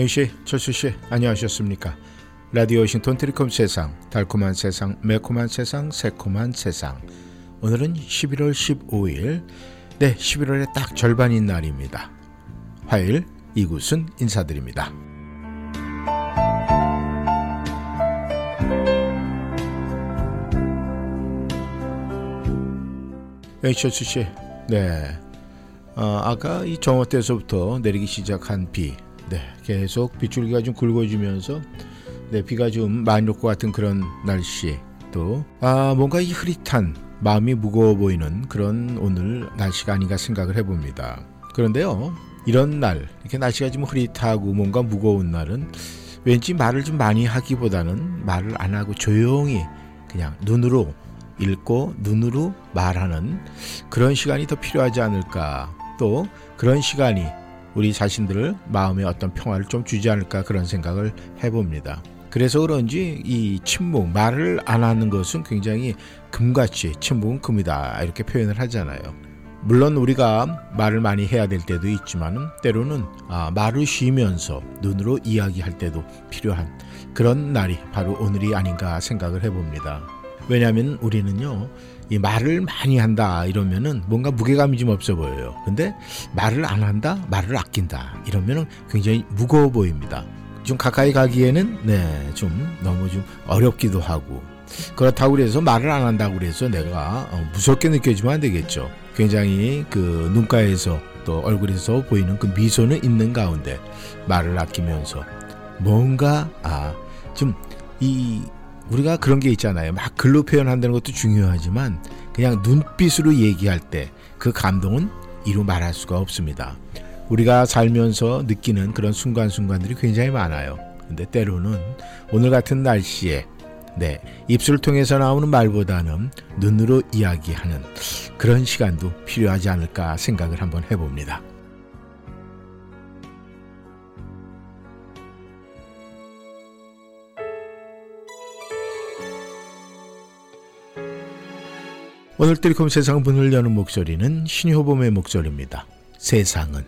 영씨, 철수씨, 안녕하셨습니까? 라디오 워싱턴 트리콤 세상, 달콤한 세상, 매콤한 세상, 새콤한 세상. 오늘은 11월 15일, 네, 11월의 딱 절반인 날입니다. 화요일 이곳은 인사드립니다. 영철수 씨, 네, 어, 아까 이 정오 때서부터 내리기 시작한 비, 네, 계속 빗줄기가 좀 굵어지면서 네, 비가 좀 많이 올 것 같은 그런 날씨 또 아, 뭔가 이 흐릿한 마음이 무거워 보이는 그런 오늘 날씨가 아닌가 생각을 해봅니다. 그런데요, 이런 날 이렇게 날씨가 좀 흐릿하고 뭔가 무거운 날은 왠지 말을 좀 많이 하기보다는 말을 안 하고 조용히 그냥 눈으로 읽고 눈으로 말하는 그런 시간이 더 필요하지 않을까. 또 그런 시간이 우리 자신들을 마음의 어떤 평화를 좀 주지 않을까 그런 생각을 해봅니다. 그래서 그런지 이 침묵 말을 안 하는 것은 굉장히 금같이 침묵은 금이다 이렇게 표현을 하잖아요. 물론 우리가 말을 많이 해야 될 때도 있지만 때로는 아, 말을 쉬면서 눈으로 이야기할 때도 필요한 그런 날이 바로 오늘이 아닌가 생각을 해봅니다. 왜냐하면 우리는요 이 말을 많이 한다 이러면은 뭔가 무게감이 좀 없어 보여요. 근데 말을 안 한다, 말을 아낀다 이러면은 굉장히 무거워 보입니다. 좀 가까이 가기에는 네, 좀 너무 좀 어렵기도 하고 그렇다고 그래서 말을 안 한다고 그래서 내가 어, 무섭게 느껴지면 안 되겠죠. 굉장히 그 눈가에서 또 얼굴에서 보이는 그 미소는 있는 가운데 말을 아끼면서 뭔가 아좀이 우리가 그런 게 있잖아요. 막 글로 표현한다는 것도 중요하지만 그냥 눈빛으로 얘기할 때 그 감동은 이루 말할 수가 없습니다. 우리가 살면서 느끼는 그런 순간순간들이 굉장히 많아요. 근데 때로는 오늘 같은 날씨에 네, 입술을 통해서 나오는 말보다는 눈으로 이야기하는 그런 시간도 필요하지 않을까 생각을 한번 해봅니다. 오늘 트리콤 세상 문을 여는 목소리는 신효범의 목소리입니다. 세상은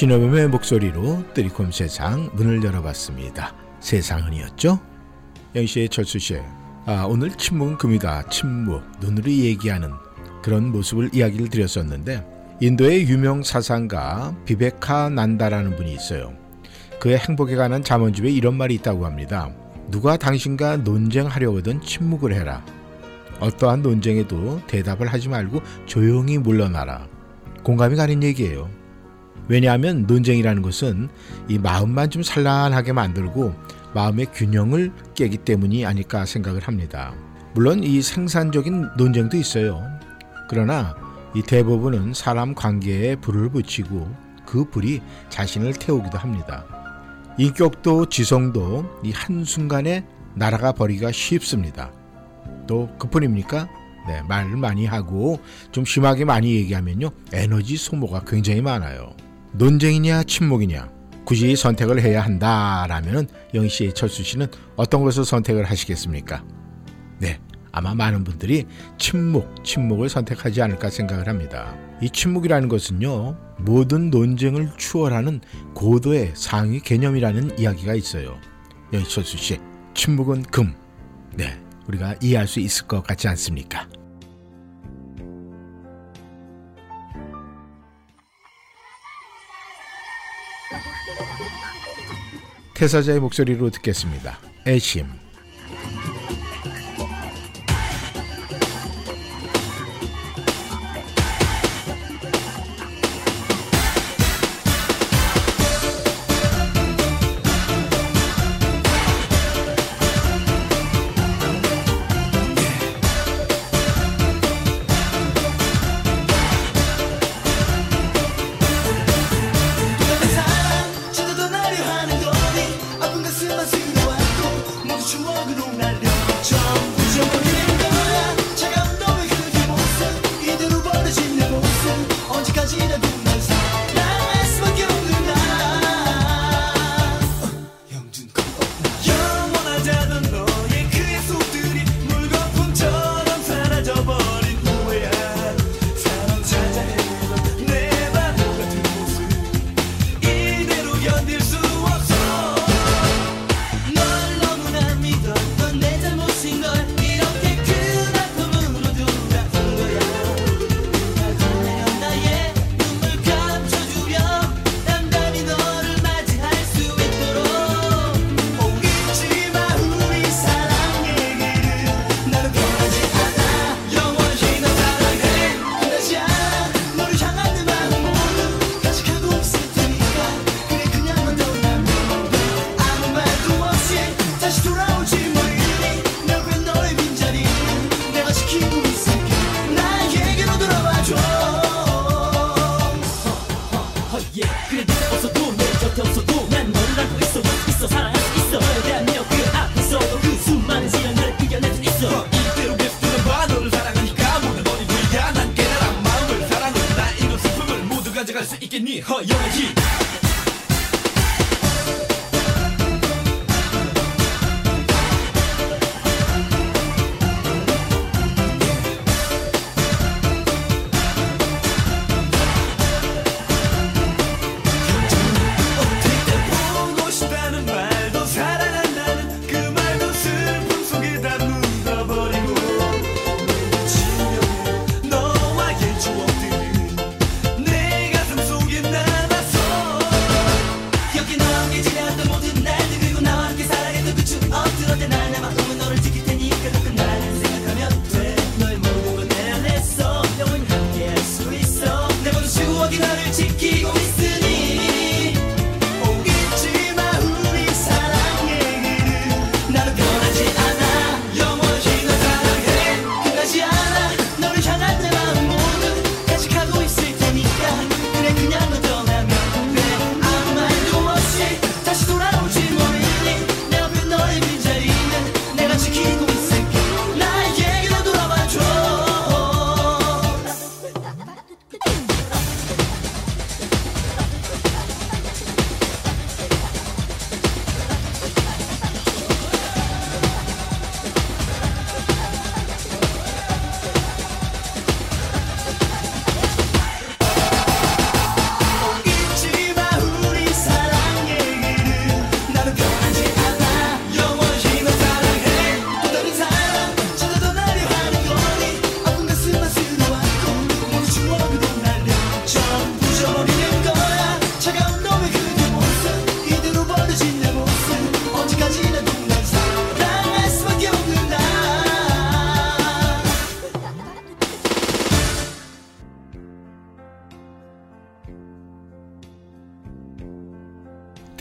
신호범의 목소리로 뜨리콤 세상 문을 열어봤습니다. 세상은이었죠? 영시의 철수씨, 아, 오늘 침묵은 금이다. 침묵, 눈으로 얘기하는 그런 모습을 이야기를 드렸었는데 인도의 유명 사상가 비베카 난다라는 분이 있어요. 그의 행복에 관한 잠언집에 이런 말이 있다고 합니다. 누가 당신과 논쟁하려거든 침묵을 해라. 어떠한 논쟁에도 대답을 하지 말고 조용히 물러나라. 공감이 가는 얘기예요. 왜냐하면 논쟁이라는 것은 이 마음만 좀 산란하게 만들고 마음의 균형을 깨기 때문이 아닐까 생각을 합니다. 물론 이 생산적인 논쟁도 있어요. 그러나 이 대부분은 사람 관계에 불을 붙이고 그 불이 자신을 태우기도 합니다. 인격도 지성도 이 한순간에 날아가 버리기가 쉽습니다. 또 그뿐입니까? 네, 말을 많이 하고 좀 심하게 많이 얘기하면요. 에너지 소모가 굉장히 많아요. 논쟁이냐 침묵이냐 굳이 선택을 해야 한다라면은 영희 씨, 철수 씨는 어떤 것을 선택을 하시겠습니까? 네, 아마 많은 분들이 침묵, 침묵을 선택하지 않을까 생각을 합니다. 이 침묵이라는 것은요, 모든 논쟁을 추월하는 고도의 상위 개념이라는 이야기가 있어요. 영희 철수 씨, 침묵은 금. 네, 우리가 이해할 수 있을 것 같지 않습니까? 태사자의 목소리로 듣겠습니다. 애심.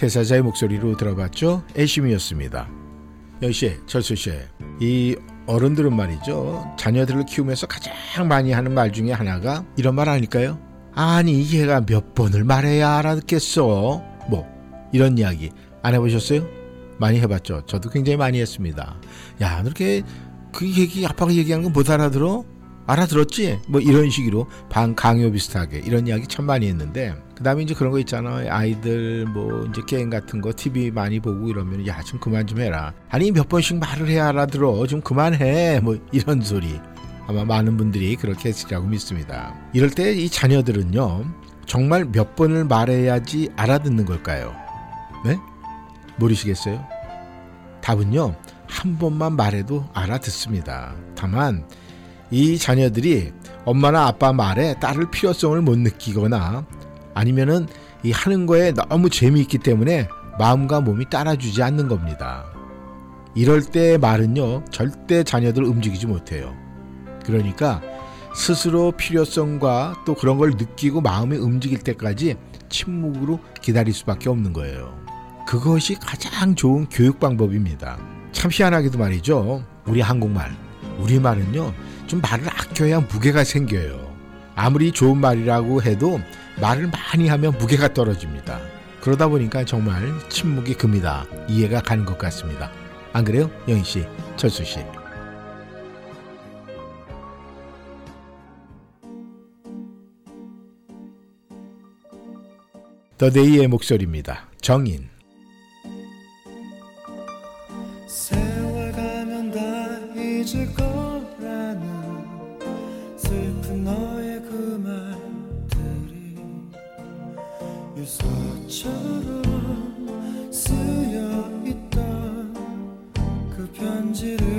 대사자의 목소리로 들어봤죠. 애심이었습니다. 여씨, 철수 씨, 이 어른들은 말이죠. 자녀들을 키우면서 가장 많이 하는 말 중에 하나가 이런 말 아닐까요? 아니 얘가 몇 번을 말해야 알아듣겠어. 뭐 이런 이야기 안 해보셨어요? 많이 해봤죠. 저도 굉장히 많이 했습니다. 야, 너 이렇게 그 얘기 아빠가 얘기하는 거못 알아들어? 알아들었지? 뭐 이런 식으로 반 강요 비슷하게 이런 이야기 참 많이 했는데 그다음에 이제 그런 거 있잖아 아이들 뭐 이제 게임 같은 거 TV 많이 보고 이러면 야 좀 그만 좀 해라 아니 몇 번씩 말을 해야 알아들어 좀 그만해 뭐 이런 소리 아마 많은 분들이 그렇게 했으리라고 믿습니다 이럴 때 이 자녀들은요 정말 몇 번을 말해야지 알아듣는 걸까요? 네? 모르시겠어요? 답은요 한 번만 말해도 알아듣습니다 다만 이 자녀들이 엄마나 아빠 말에 따를 필요성을 못 느끼거나 아니면은 이 하는 거에 너무 재미있기 때문에 마음과 몸이 따라주지 않는 겁니다. 이럴 때 말은요 절대 자녀들 움직이지 못해요. 그러니까 스스로 필요성과 또 그런 걸 느끼고 마음이 움직일 때까지 침묵으로 기다릴 수밖에 없는 거예요. 그것이 가장 좋은 교육 방법입니다. 참 희한하게도 말이죠. 우리 한국말, 우리말은요 좀 말을 아껴야 무게가 생겨요. 아무리 좋은 말이라고 해도 말을 많이 하면 무게가 떨어집니다. 그러다 보니까 정말 침묵이 큽니다. 이해가 가는 것 같습니다. 안 그래요? 영희 씨, 철수 씨. 더데이의 목소리입니다. 정인. 세월 가면 다 잊을 거 편지를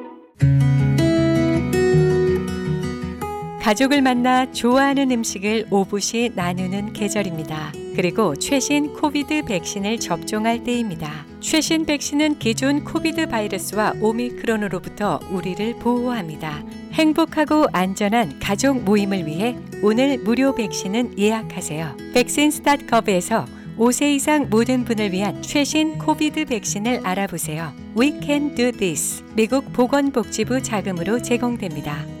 가족을 만나 좋아하는 음식을 오붓이 나누는 계절입니다. 그리고 최신 COVID 백신을 접종할 때입니다. 최신 백신은 기존 COVID 바이러스와 오미크론으로부터 우리를 보호합니다. 행복하고 안전한 가족 모임을 위해 오늘 무료 백신을 예약하세요. 백신스닷컵에서 5세 이상 모든 분을 위한 최신 COVID 백신을 알아보세요. We can do this. 미국 보건복지부 자금으로 제공됩니다.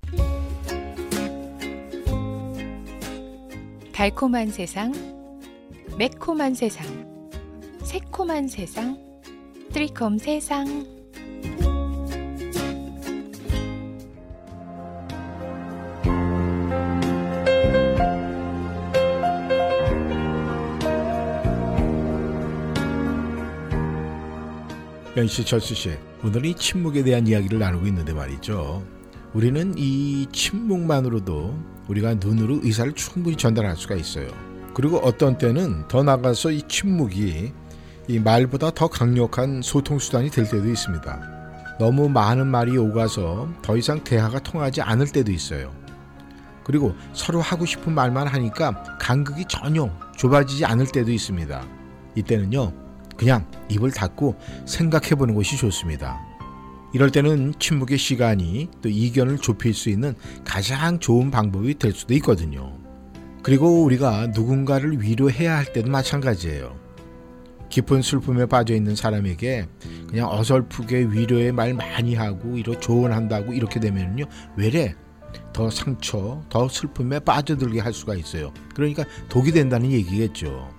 달콤한 세상, 매콤한 세상, 새콤한 세상, 트리콤 세상. 연씨 철수 씨 오늘 이 침묵에 대한 이야기를 나누고 있는데 말이죠. 우리는 이 침묵만으로도 우리가 눈으로 의사를 충분히 전달할 수가 있어요. 그리고 어떤 때는 더 나가서 이 침묵이 이 말보다 더 강력한 소통 수단이 될 때도 있습니다. 너무 많은 말이 오가서 더 이상 대화가 통하지 않을 때도 있어요. 그리고 서로 하고 싶은 말만 하니까 간극이 전혀 좁아지지 않을 때도 있습니다. 이때는요, 그냥 입을 닫고 생각해 보는 것이 좋습니다. 이럴 때는 침묵의 시간이 또 이견을 좁힐 수 있는 가장 좋은 방법이 될 수도 있거든요. 그리고 우리가 누군가를 위로해야 할 때도 마찬가지예요. 깊은 슬픔에 빠져 있는 사람에게 그냥 어설프게 위로의 말 많이 하고 이로 조언한다고 이렇게 되면요 외래 더 상처, 더 슬픔에 빠져들게 할 수가 있어요. 그러니까 독이 된다는 얘기겠죠.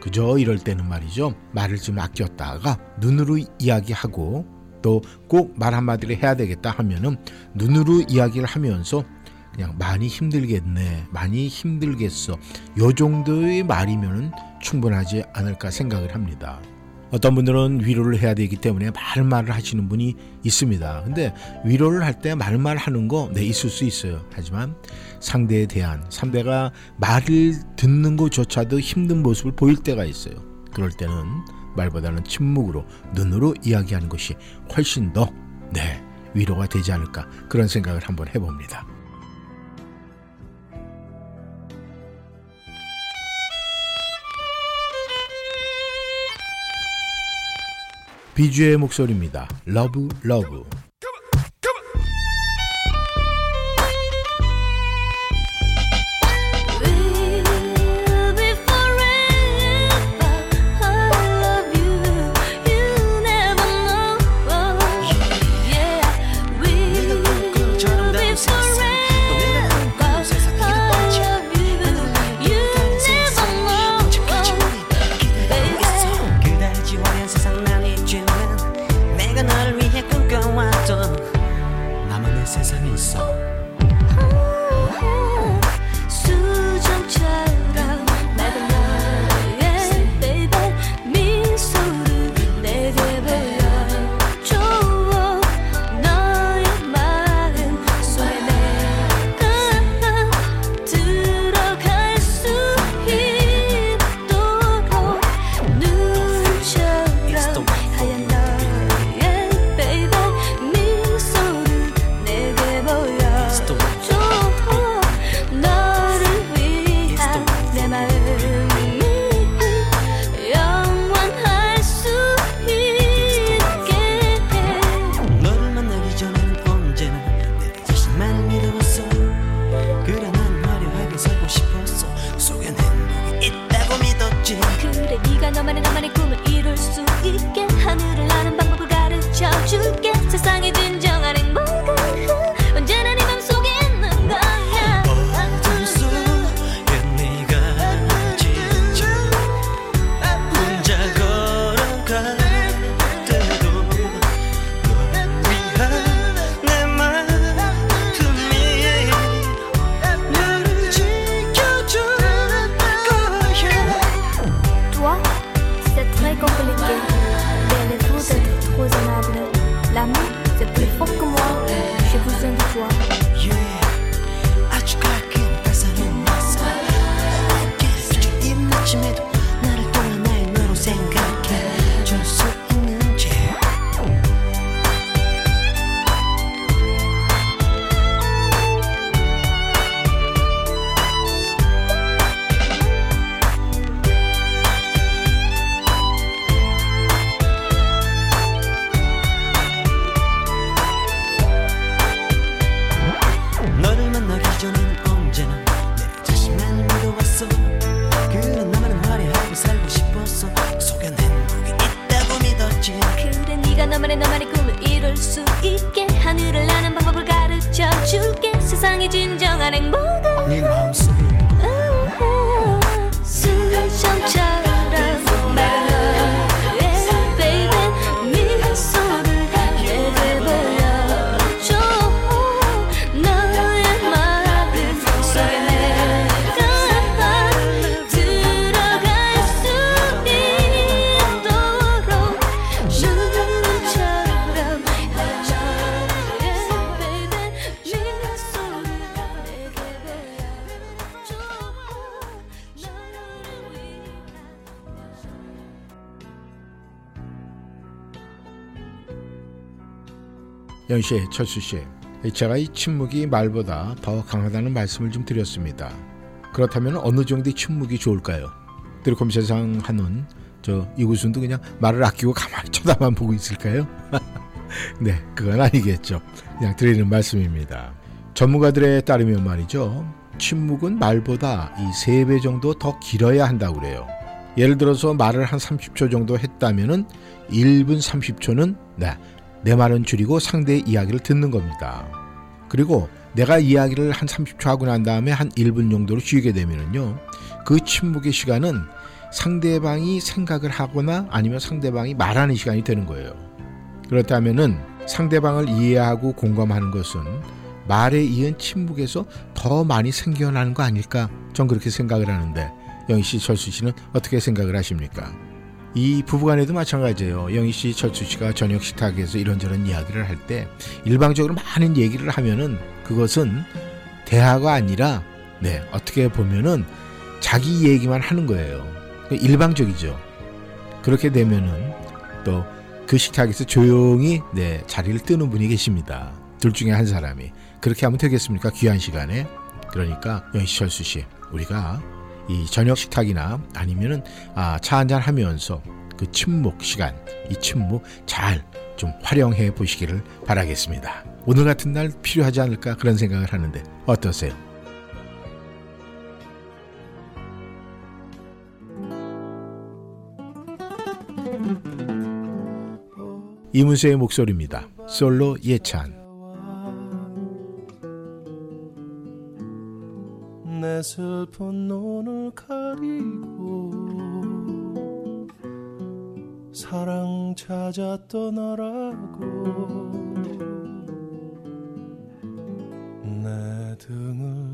그저 이럴 때는 말이죠. 말을 좀 아꼈다가 눈으로 이야기하고 또 꼭 말 한마디를 해야 되겠다 하면은 눈으로 이야기를 하면서 그냥 많이 힘들겠네, 많이 힘들겠어. 요 정도의 말이면은 충분하지 않을까 생각을 합니다. 어떤 분들은 위로를 해야 되기 때문에 말말을 하시는 분이 있습니다. 근데 위로를 할 때 말말 하는 거, 네, 있을 수 있어요. 하지만 상대에 대한, 상대가 말을 듣는 것조차도 힘든 모습을 보일 때가 있어요. 그럴 때는 말보다는 침묵으로, 눈으로 이야기하는 것이 훨씬 더, 네, 위로가 되지 않을까. 그런 생각을 한번 해봅니다. 비주의 목소리입니다. Love love. 영씨, 철수 씨, 제가 이 침묵이 말보다 더 강하다는 말씀을 좀 드렸습니다. 그렇다면 어느 정도의 침묵이 좋을까요? 드리콤 세상 한원 저 이구순도 그냥 말을 아끼고 가만히 쳐다만 보고 있을까요? 네, 그건 아니겠죠. 그냥 드리는 말씀입니다. 전문가들에 따르면 말이죠. 침묵은 말보다 이 세 배 정도 더 길어야 한다고 그래요. 예를 들어서 말을 한 30초 정도 했다면은 1분 30초는 네, 내 말은 줄이고 상대의 이야기를 듣는 겁니다. 그리고 내가 이야기를 한 30초 하고 난 다음에 한 1분 정도로 쉬게 되면은요. 그 침묵의 시간은 상대방이 생각을 하거나 아니면 상대방이 말하는 시간이 되는 거예요. 그렇다면은 상대방을 이해하고 공감하는 것은 말에 이은 침묵에서 더 많이 생겨나는 거 아닐까? 전 그렇게 생각을 하는데 영희 씨, 철수 씨는 어떻게 생각을 하십니까? 이 부부간에도 마찬가지예요. 영희 씨, 철수 씨가 저녁 식탁에서 이런저런 이야기를 할 때 일방적으로 많은 얘기를 하면은 그것은 대화가 아니라 네 어떻게 보면은 자기 얘기만 하는 거예요. 일방적이죠. 그렇게 되면은 또 그 식탁에서 조용히 네 자리를 뜨는 분이 계십니다. 둘 중에 한 사람이 그렇게 하면 되겠습니까? 귀한 시간에 그러니까 영희 씨, 철수 씨 우리가 이 저녁 식탁이나 아니면은 아, 차 한잔 하면서 그 침묵 시간, 이 침묵 잘 좀 활용해 보시기를 바라겠습니다. 오늘 같은 날 필요하지 않을까 그런 생각을 하는데 어떠세요? 이문세의 목소리입니다. 솔로 예찬. 내 슬픈 눈을 가리고 사랑 찾아 떠나라고 내 등을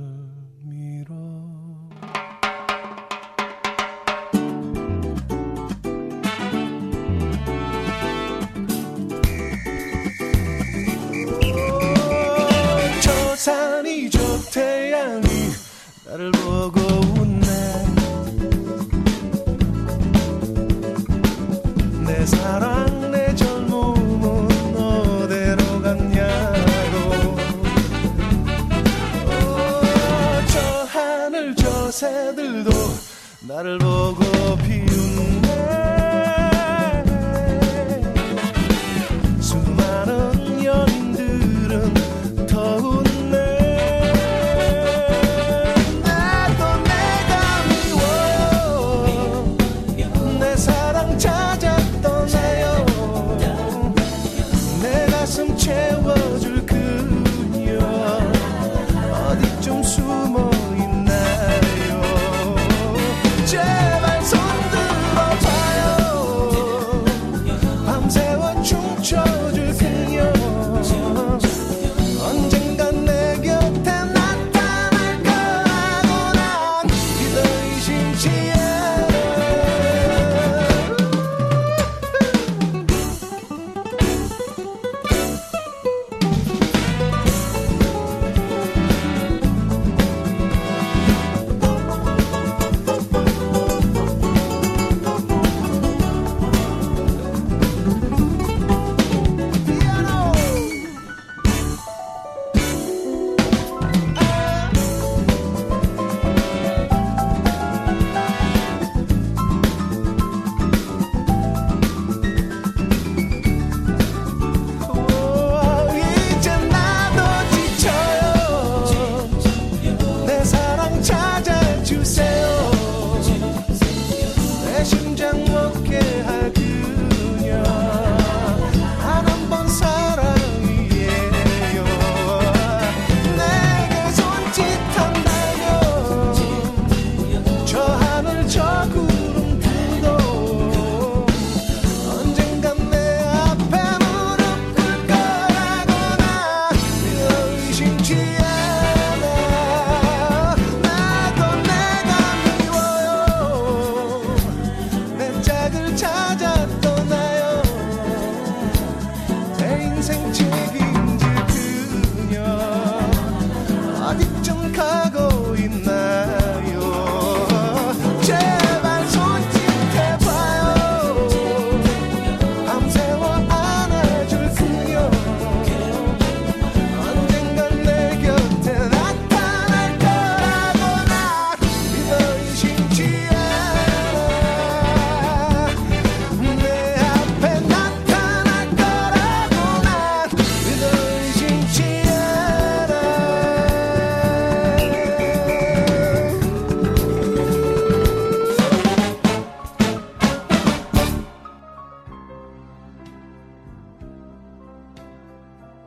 나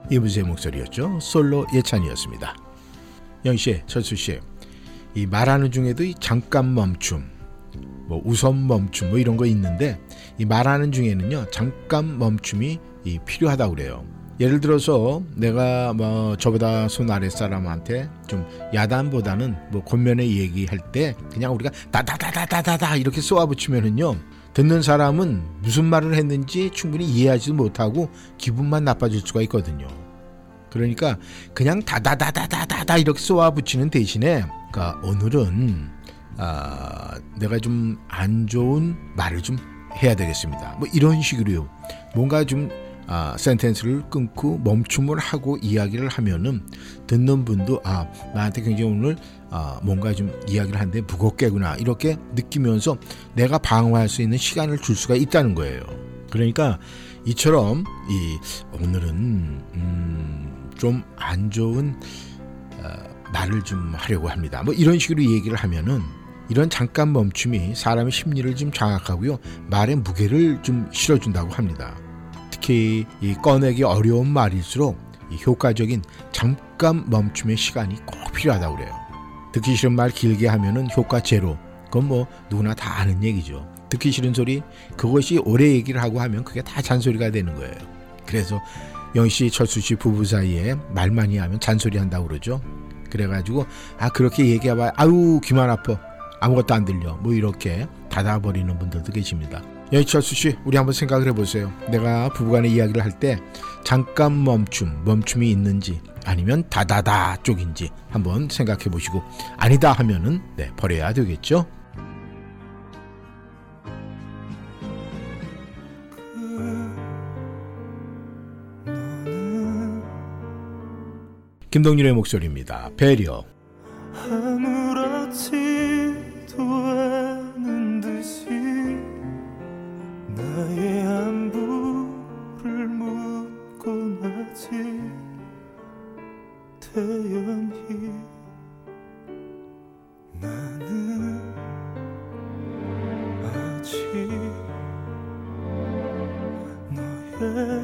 이문세의 목소리였죠. 솔로 예찬이었습니다. 영씨, 철수 씨, 이 말하는 중에도 이 잠깐 멈춤, 뭐 우선 멈춤 뭐 이런 거 있는데 이 말하는 중에는요 잠깐 멈춤이 이 필요하다고 그래요. 예를 들어서 내가 뭐 저보다 손 아래 사람한테 좀 야단보다는 뭐 권면에 얘기할 때 그냥 우리가 다다다다다다다 이렇게 쏘아붙이면은요 듣는 사람은 무슨 말을 했는지 충분히 이해하지도 못하고 기분만 나빠질 수가 있거든요. 그러니까 그냥 다다다다다다다 이렇게 쏘아 붙이는 대신에 그러니까 오늘은 아, 내가 좀 안 좋은 말을 좀 해야 되겠습니다. 뭐 이런 식으로요. 뭔가 좀 아, 센텐스를 끊고 멈춤을 하고 이야기를 하면은 듣는 분도 아 나한테 굉장히 오늘 아, 뭔가 좀 이야기를 하는데 무겁게구나 이렇게 느끼면서 내가 방어할 수 있는 시간을 줄 수가 있다는 거예요. 그러니까 이처럼 이 오늘은 음, 좀 안 좋은 어, 말을 좀 하려고 합니다. 뭐 이런 식으로 얘기를 하면은 이런 잠깐 멈춤이 사람의 심리를 좀 장악하고요 말의 무게를 좀 실어준다고 합니다. 특히 이 꺼내기 어려운 말일수록 이 효과적인 잠깐 멈춤의 시간이 꼭 필요하다고 그래요. 듣기 싫은 말 길게 하면은 효과 제로. 그건 뭐 누구나 다 아는 얘기죠. 듣기 싫은 소리 그것이 오래 얘기를 하고 하면 그게 다 잔소리가 되는 거예요. 그래서 영희 씨, 철수 씨 부부 사이에 말 많이 하면 잔소리 한다고 그러죠. 그래가지고 아 그렇게 얘기해봐 아유 귀만 아파 아무것도 안 들려 뭐 이렇게 닫아버리는 분들도 계십니다. 여희철수 씨, 우리 한번 생각을 해보세요. 내가 부부간의 이야기를 할 때 잠깐 멈춤, 멈춤이 있는지 아니면 다다다 쪽인지 한번 생각해 보시고 아니다 하면은 네 버려야 되겠죠. 김동률의 목소리입니다. 배려. 태연히 나는 아직 너의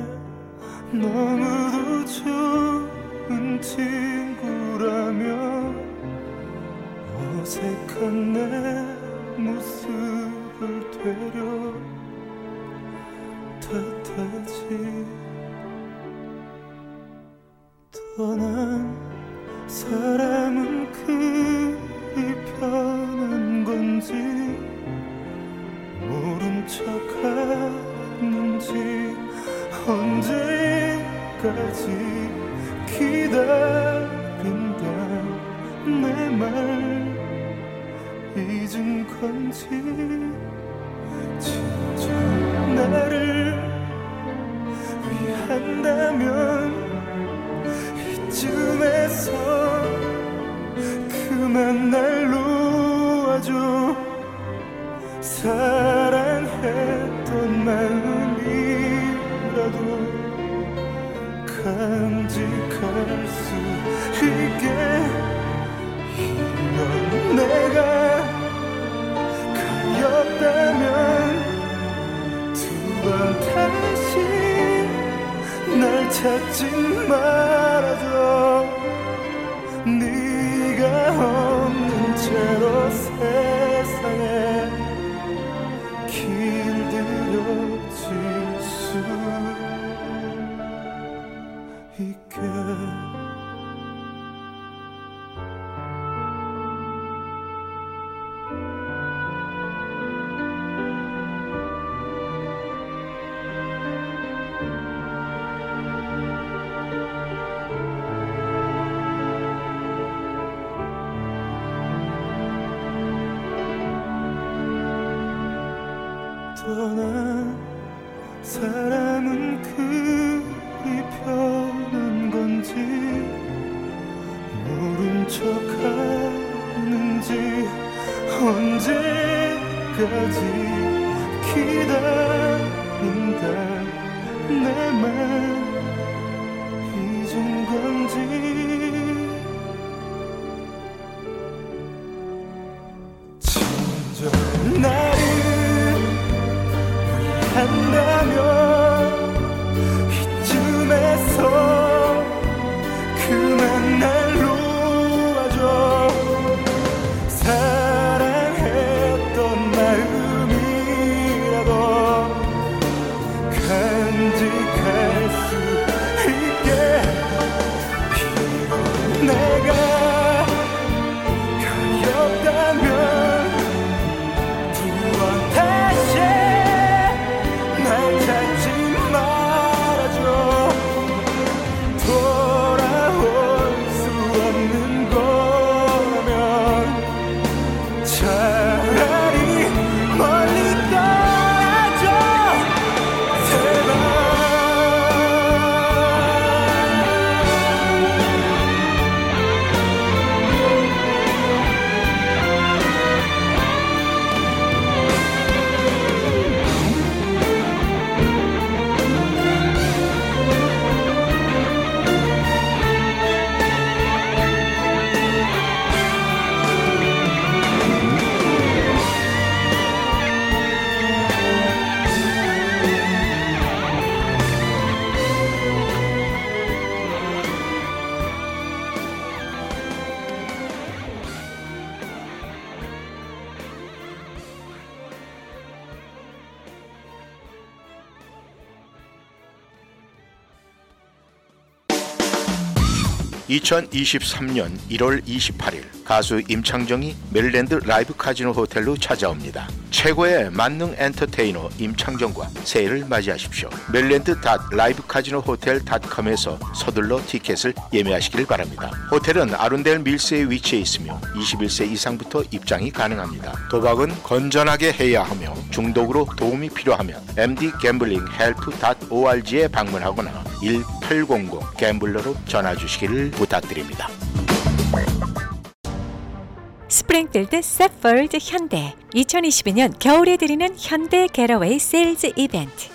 너무도 좋은 친구라며 어색한 내 모습을 되려 탓하지 떠난 (2023년 1월 28일) 가수 임창정이 메릴랜드 라이브 카지노 호텔로 찾아옵니다. 최고의 만능 엔터테이너 임창정과 새해를 맞이하십시오. 메릴랜드 라이브 카지노 호텔.com에서 서둘러 티켓을 예매하시길 바랍니다. 호텔은 아룬델 밀스에 위치해 있으며 21세 이상부터 입장이 가능합니다. 도박은 건전하게 해야 하며 중독으로 도움이 필요하면 mdgamblinghelp.org에 방문하거나 1800 GAMBLER로 전화 주시기를 부탁드립니다. 스프링필드 Safford 현대 2022년 겨울에 드리는 현대 Getaway Sales Event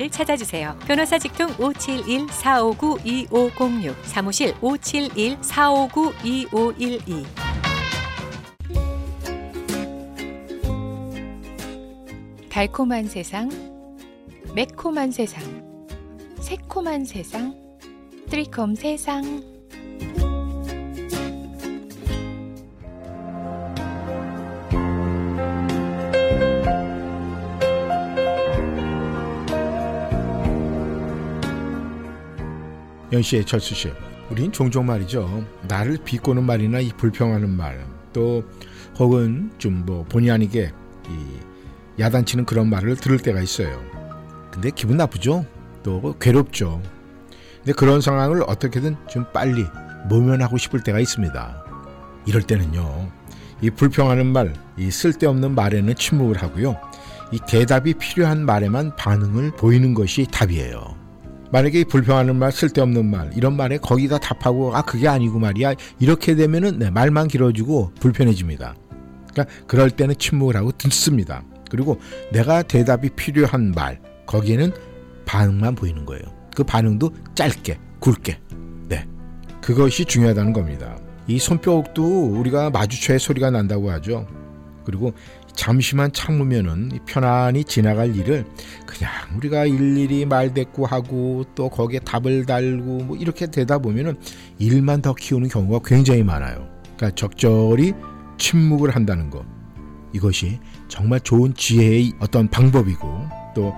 를 찾아주세요. 변호사 직통 571-459-2506 사무실 571-459-2512 달콤한 세상, 매콤한 세상, 새콤한 세상, 트리콤 세상. 연씨의 철수 씨 우린 종종 말이죠. 나를 비꼬는 말이나 이 불평하는 말. 또 혹은 좀 뭐 본의 아니게 이 야단치는 그런 말을 들을 때가 있어요. 근데 기분 나쁘죠? 또 괴롭죠. 근데 그런 상황을 어떻게든 좀 빨리 모면하고 싶을 때가 있습니다. 이럴 때는요 이 불평하는 말, 이 쓸데없는 말에는 침묵을 하고요 이 대답이 필요한 말에만 반응을 보이는 것이 답이에요 만약에 이 불평하는 말, 쓸데없는 말 이런 말에 거기다 답하고 아 그게 아니고 말이야 이렇게 되면은 네, 말만 길어지고 불편해집니다. 그러니까 그럴 때는 침묵을 하고 듣습니다. 그리고 내가 대답이 필요한 말 거기에는 반응만 보이는 거예요. 그 반응도 짧게 굵게 네 그것이 중요하다는 겁니다. 이 손뼉도 우리가 마주쳐야 소리가 난다고 하죠. 그리고 잠시만 참으면은 편안히 지나갈 일을 그냥 우리가 일일이 말대꾸하고 또 거기에 답을 달고 뭐 이렇게 되다 보면은 일만 더 키우는 경우가 굉장히 많아요. 그러니까 적절히 침묵을 한다는 거. 이것이 정말 좋은 지혜의 어떤 방법이고 또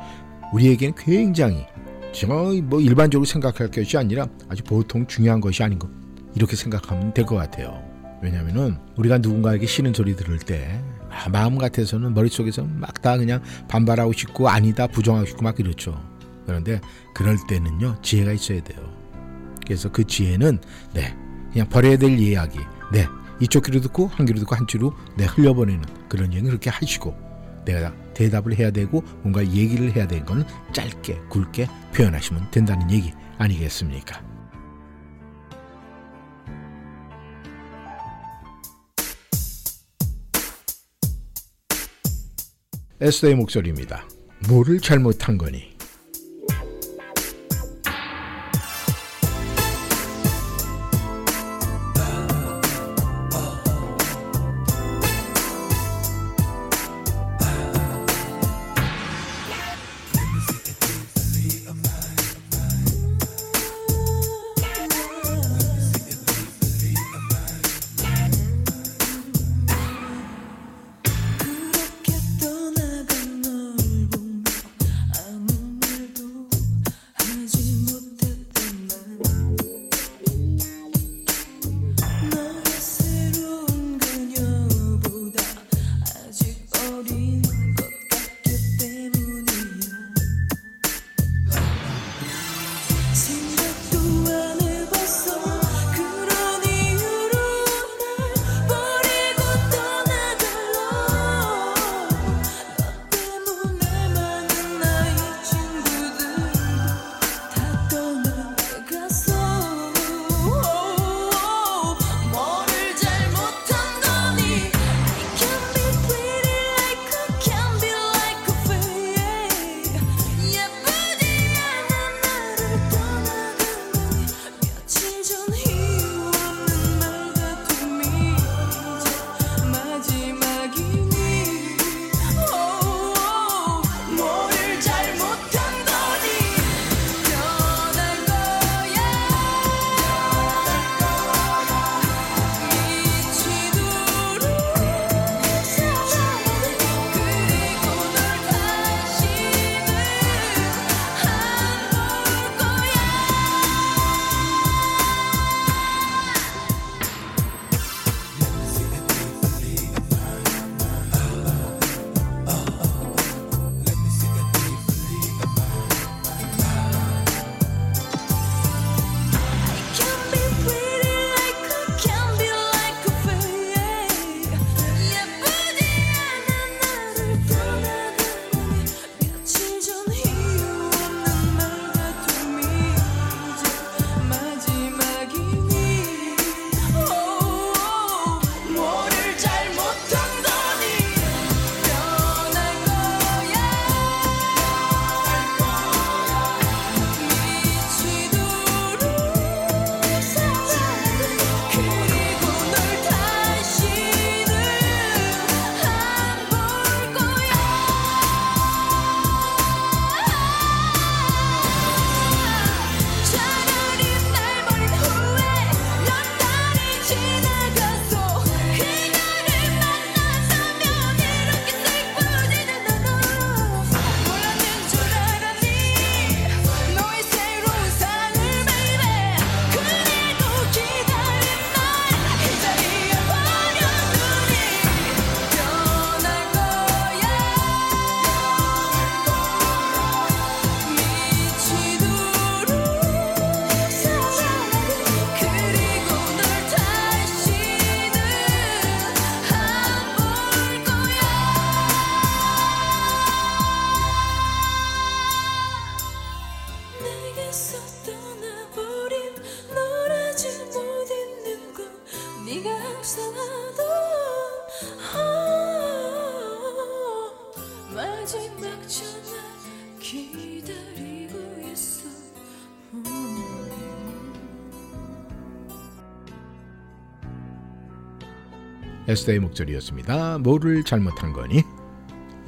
우리에게는 굉장히 거의 뭐 일반적으로 생각할 것이 아니라 아주 보통 중요한 것이 아닌 것 이렇게 생각하면 될 것 같아요. 왜냐하면은 우리가 누군가에게 싫은 소리 들을 때 아, 마음 같아서는 머릿속에서 막 다 그냥 반발하고 싶고 아니다 부정하고 싶고 막 이렇죠. 그런데 그럴 때는요 지혜가 있어야 돼요. 그래서 그 지혜는 네 그냥 버려야 될 이야기 네 이쪽 귀로 듣고 한 귀로 듣고 한 귀로 네 흘려보내는 그런 얘기 그렇게 하시고 내가 대답을 해야 되고 뭔가 얘기를 해야 되는 거는 짧게 굵게 표현하시면 된다는 얘기 아니겠습니까? 에스더의 목소리입니다. 뭐를 잘못한 거니? 에스더의 목소리였습니다. 뭐를 잘못한 거니?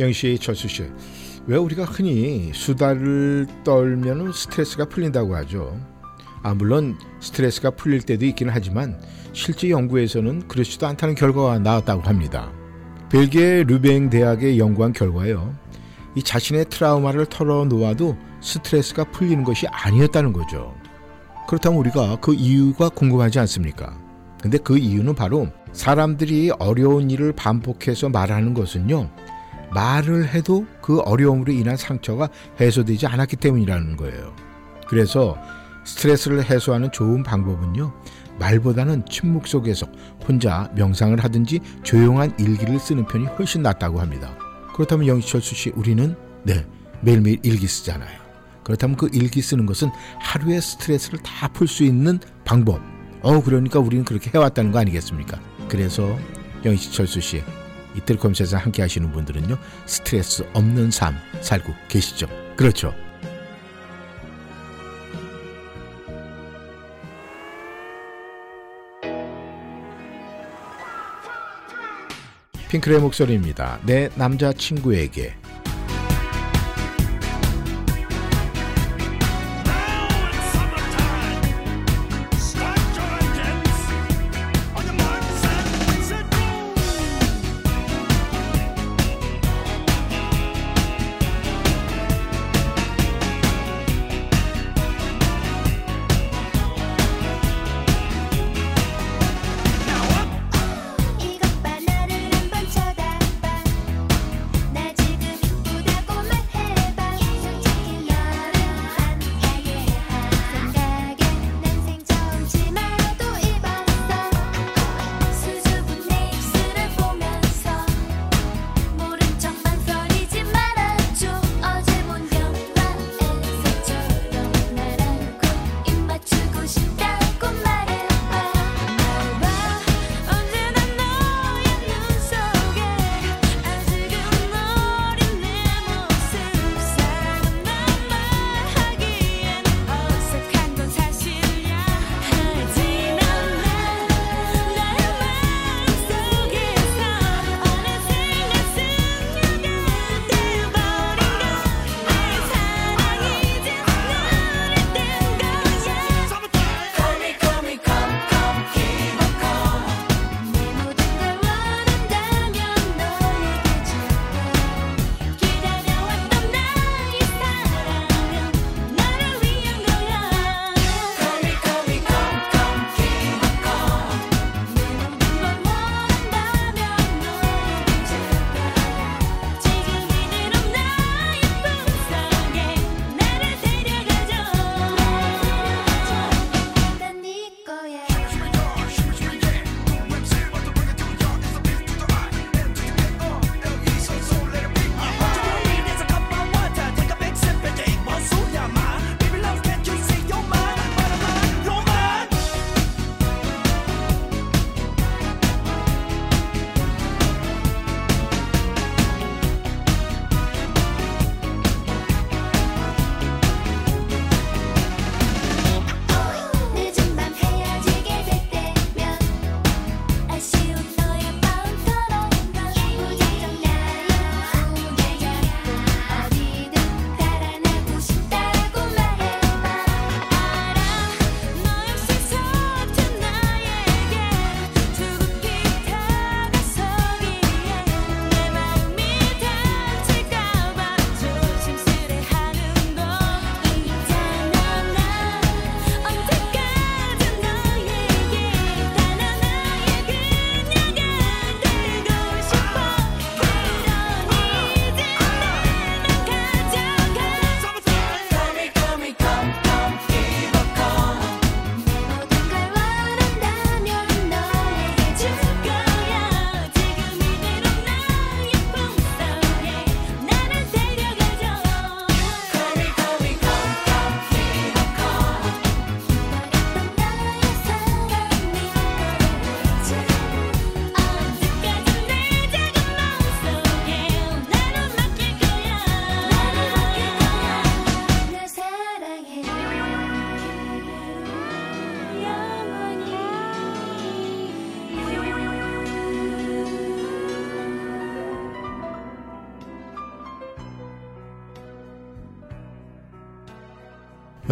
영씨, 철수씨, 왜 우리가 흔히 수다를 떨면 스트레스가 풀린다고 하죠? 아, 물론 스트레스가 풀릴 때도 있긴 하지만 실제 연구에서는 그렇지도 않다는 결과가 나왔다고 합니다. 벨기에 르뱅 대학의 연구한 결과요. 이 자신의 트라우마를 털어놓아도 스트레스가 풀리는 것이 아니었다는 거죠. 그렇다면 우리가 그 이유가 궁금하지 않습니까? 근데 그 이유는 바로 사람들이 어려운 일을 반복해서 말하는 것은요. 말을 해도 그 어려움으로 인한 상처가 해소되지 않았기 때문이라는 거예요. 그래서 스트레스를 해소하는 좋은 방법은요. 말보다는 침묵 속에서 혼자 명상을 하든지 조용한 일기를 쓰는 편이 훨씬 낫다고 합니다. 그렇다면 영철수 씨 우리는 네, 매일매일 일기 쓰잖아요. 그렇다면 그 일기 쓰는 것은 하루의 스트레스를 다 풀 수 있는 방법 어 그러니까 우리는 그렇게 해왔다는 거 아니겠습니까? 그래서 영희씨 철수씨 이틀컴에서 함께 하시는 분들은요 스트레스 없는 삶 살고 계시죠? 그렇죠? 핑크의 목소리입니다. 내 남자친구에게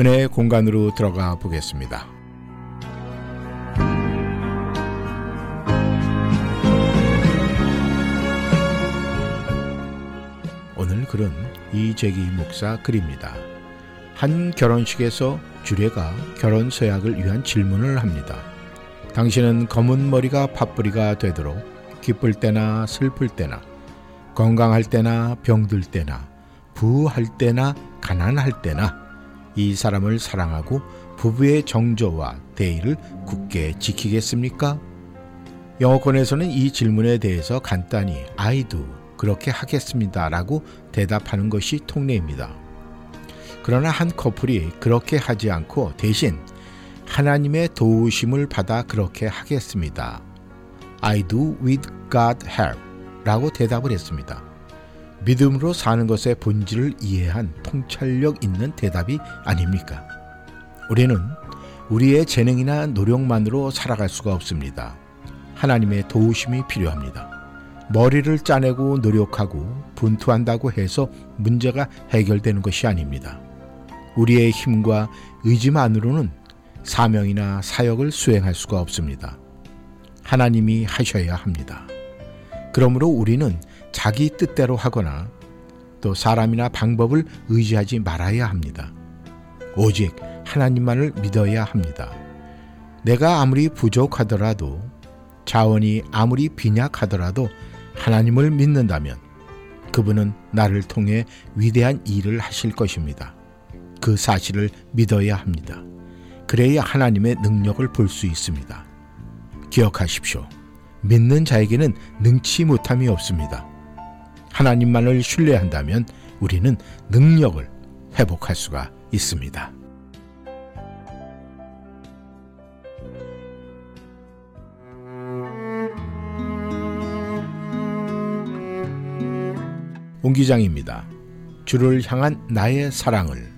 은혜의 공간으로 들어가 보겠습니다. 오늘 글은 이재기 목사 글입니다. 한 결혼식에서 주례가 결혼 서약을 위한 질문을 합니다. 당신은 검은 머리가 팥뿌리가 되도록 기쁠 때나 슬플 때나 건강할 때나 병들 때나 부할 때나 가난할 때나 이 사람을 사랑하고 부부의 정조와 대의를 굳게 지키겠습니까? 영어권에서는 이 질문에 대해서 간단히 I do 그렇게 하겠습니다 라고 대답하는 것이 통례입니다. 그러나 한 커플이 그렇게 하지 않고 대신 하나님의 도우심을 받아 그렇게 하겠습니다. I do with God help 라고 대답을 했습니다. 믿음으로 사는 것의 본질을 이해한 통찰력 있는 대답이 아닙니까? 우리는 우리의 재능이나 노력만으로 살아갈 수가 없습니다. 하나님의 도우심이 필요합니다. 머리를 짜내고 노력하고 분투한다고 해서 문제가 해결되는 것이 아닙니다. 우리의 힘과 의지만으로는 사명이나 사역을 수행할 수가 없습니다. 하나님이 하셔야 합니다. 그러므로 우리는 자기 뜻대로 하거나 또 사람이나 방법을 의지하지 말아야 합니다. 오직 하나님만을 믿어야 합니다. 내가 아무리 부족하더라도 자원이 아무리 빈약하더라도 하나님을 믿는다면 그분은 나를 통해 위대한 일을 하실 것입니다. 그 사실을 믿어야 합니다. 그래야 하나님의 능력을 볼 수 있습니다. 기억하십시오. 믿는 자에게는 능치 못함이 없습니다. 하나님만을 신뢰한다면 우리는 능력을 회복할 수가 있습니다. 옹 기장입니다. 주를 향한 나의 사랑을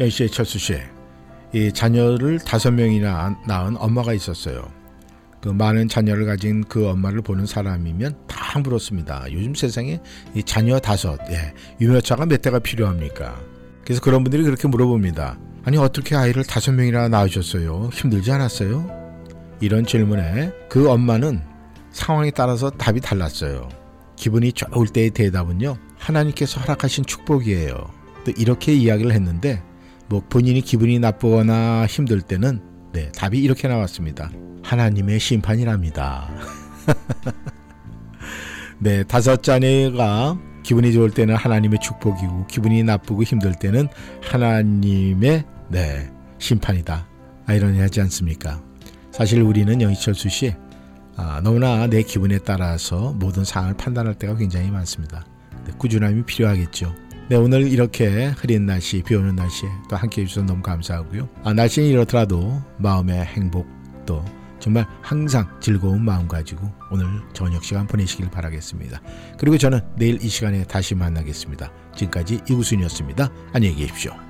A씨의 철수 씨. 이 자녀를 다섯 명이나 낳은 엄마가 있었어요. 그 많은 자녀를 가진 그 엄마를 보는 사람이면 다 물었습니다. 요즘 세상에 이 자녀 다섯, 예, 유모차가 몇 대가 필요합니까? 그래서 그런 분들이 그렇게 물어봅니다. 아니 어떻게 아이를 다섯 명이나 낳으셨어요? 힘들지 않았어요? 이런 질문에 그 엄마는 상황에 따라서 답이 달랐어요. 기분이 좋을 때의 대답은요. 하나님께서 허락하신 축복이에요. 또 이렇게 이야기를 했는데 뭐 본인이 기분이 나쁘거나 힘들 때는 네, 답이 이렇게 나왔습니다. 하나님의 심판이랍니다. 네, 다섯 자녀가 기분이 좋을 때는 하나님의 축복이고 기분이 나쁘고 힘들 때는 하나님의 네, 심판이다. 아이러니하지 않습니까? 사실 우리는 영희철수 씨 아, 너무나 내 기분에 따라서 모든 상황을 판단할 때가 굉장히 많습니다. 네, 꾸준함이 필요하겠죠. 네, 오늘 이렇게 흐린 날씨, 비 오는 날씨에 또 함께 해주셔서 너무 감사하고요. 아, 날씨는 이렇더라도 마음의 행복 또 정말 항상 즐거운 마음 가지고 오늘 저녁 시간 보내시길 바라겠습니다. 그리고 저는 내일 이 시간에 다시 만나겠습니다. 지금까지 이구순이었습니다. 안녕히 계십시오.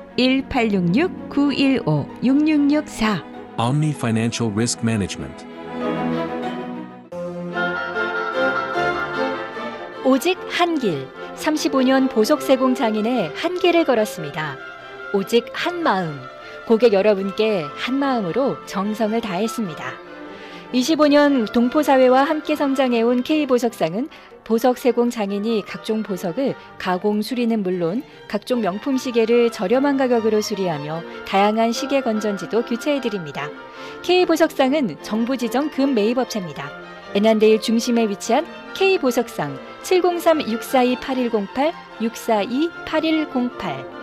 1866-915-6664 Omni Financial Risk Management. 오직 한 길. 35년 보석세공 장인의 한 길을 걸었습니다. 오직 한 마음. 고객 여러분께 한 마음으로 정성을 다했습니다. 25년 동포사회와 함께 성장해온 K보석상은 보석 세공 장인이 각종 보석을 가공 수리는 물론 각종 명품 시계를 저렴한 가격으로 수리하며 다양한 시계 건전지도 교체해드립니다. K보석상은 정부 지정 금 매입업체입니다. 에난데일 중심에 위치한 K보석상 703-642-8108, 642-8108